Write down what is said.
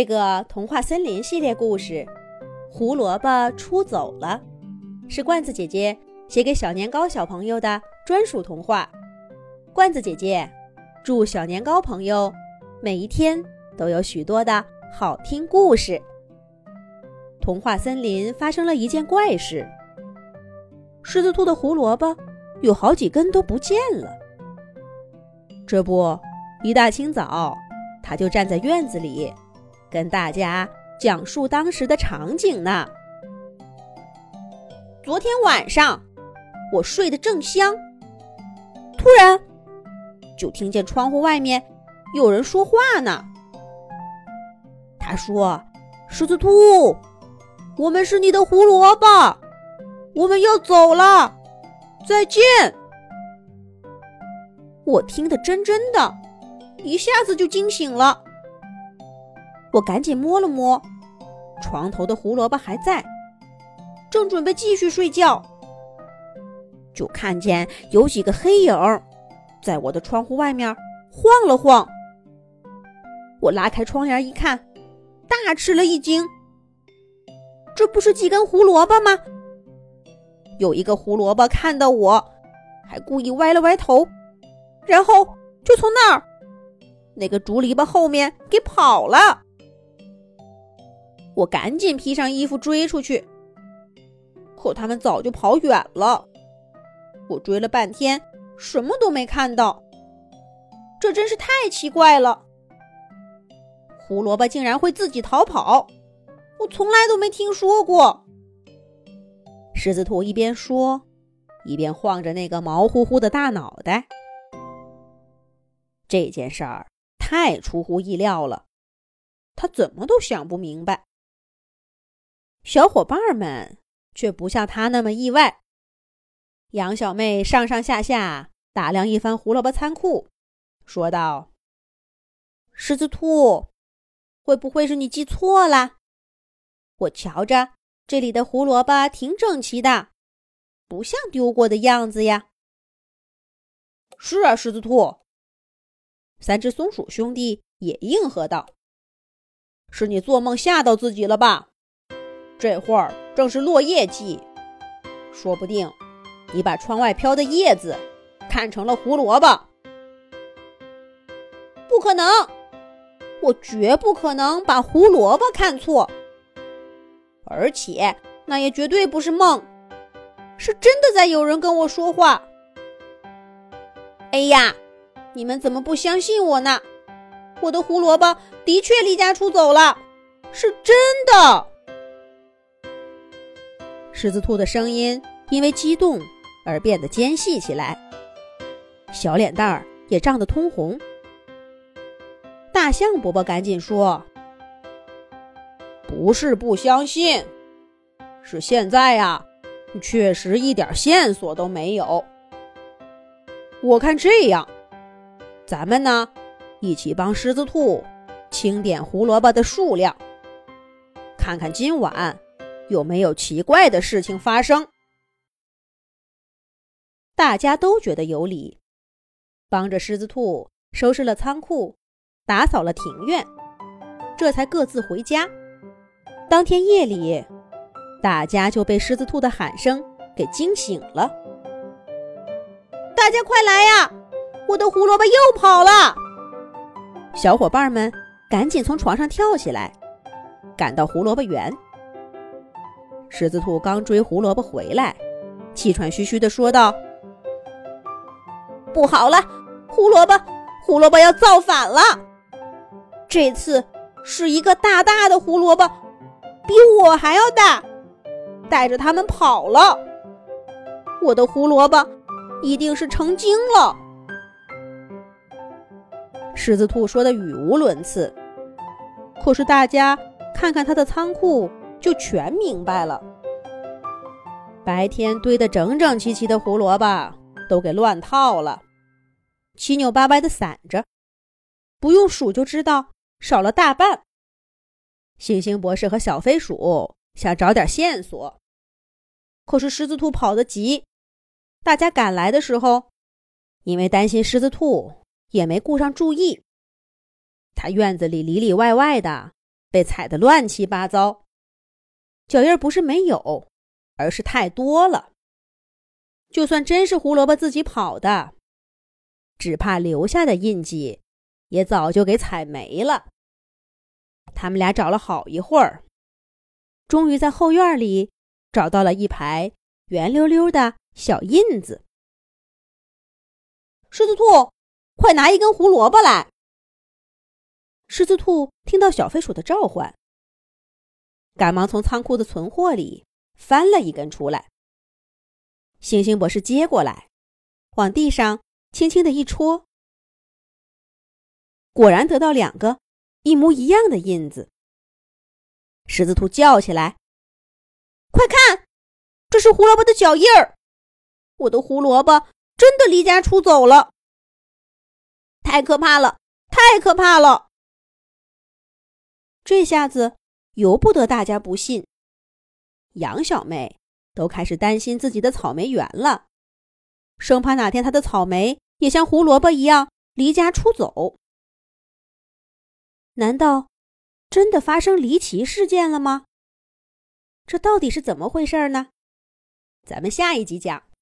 这个童话森林系列故事《胡萝卜出走了》，是罐子姐姐写给小年糕小朋友的专属童话。罐子姐姐祝小年糕朋友每一天都有许多的好听故事。童话森林发生了一件怪事：狮子兔的胡萝卜有好几根都不见了。这不，一大清早，他就站在院子里。跟大家讲述当时的场景呢。昨天晚上，我睡得正香，突然就听见窗户外面有人说话呢。他说：“狮子兔，我们是你的胡萝卜，我们要走了，再见。”我听得真真的，一下子就惊醒了。我赶紧摸了摸，床头的胡萝卜还在，正准备继续睡觉，就看见有几个黑影在我的窗户外面晃了晃。我拉开窗帘一看，大吃了一惊，这不是几根胡萝卜吗？有一个胡萝卜看到我，还故意歪了歪头，然后就从那儿那个竹篱笆后面给跑了。我赶紧披上衣服追出去，可他们早就跑远了。我追了半天，什么都没看到。这真是太奇怪了！胡萝卜竟然会自己逃跑，我从来都没听说过。狮子兔一边说，一边晃着那个毛乎乎的大脑袋。这件事儿太出乎意料了，他怎么都想不明白。小伙伴们却不像他那么意外。杨小妹上上下下打量一番胡萝卜仓库，说道：“狮子兔，会不会是你记错了？我瞧着这里的胡萝卜挺整齐的，不像丢过的样子呀。”“是啊，狮子兔。”三只松鼠兄弟也应和道：“是你做梦吓到自己了吧？”这会儿正是落叶季，说不定你把窗外飘的叶子看成了胡萝卜。不可能，我绝不可能把胡萝卜看错，而且那也绝对不是梦，是真的在有人跟我说话。哎呀，你们怎么不相信我呢？我的胡萝卜的确离家出走了，是真的。狮子兔的声音因为激动而变得尖细起来，小脸蛋儿也涨得通红。大象伯伯赶紧说：“不是不相信，是现在呀，确实一点线索都没有。我看这样，咱们呢，一起帮狮子兔清点胡萝卜的数量，看看今晚。”有没有奇怪的事情发生？大家都觉得有理，帮着狮子兔收拾了仓库，打扫了庭院，这才各自回家。当天夜里，大家就被狮子兔的喊声给惊醒了。大家快来呀！我的胡萝卜又跑了！小伙伴们赶紧从床上跳起来，赶到胡萝卜园。狮子兔刚追胡萝卜回来，气喘吁吁地说道：“不好了，胡萝卜，胡萝卜要造反了！这次是一个大大的胡萝卜，比我还要大，带着他们跑了。我的胡萝卜一定是成精了。”狮子兔说的语无伦次，可是大家看看他的仓库。就全明白了。白天堆得整整齐齐的胡萝卜都给乱套了，七扭八歪的散着，不用数就知道少了大半。星星博士和小飞鼠想找点线索，可是狮子兔跑得急，大家赶来的时候，因为担心狮子兔，也没顾上注意。他院子里里里外外的被踩得乱七八糟。脚印不是没有，而是太多了。就算真是胡萝卜自己跑的，只怕留下的印记也早就给踩没了。他们俩找了好一会儿，终于在后院里找到了一排圆溜溜的小印子。狮子兔，快拿一根胡萝卜来！狮子兔听到小飞鼠的召唤，赶忙从仓库的存货里翻了一根出来。星星博士接过来，往地上轻轻的一戳，果然得到两个一模一样的印子。狮子兔叫起来：“快看，这是胡萝卜的脚印儿！我的胡萝卜真的离家出走了！太可怕了，太可怕了！这下子由不得大家不信。杨小妹。”都开始担心自己的草莓园了，生怕哪天她的草莓也像胡萝卜一样离家出走。难道真的发生离奇事件了吗？这到底是怎么回事呢？咱们下一集讲。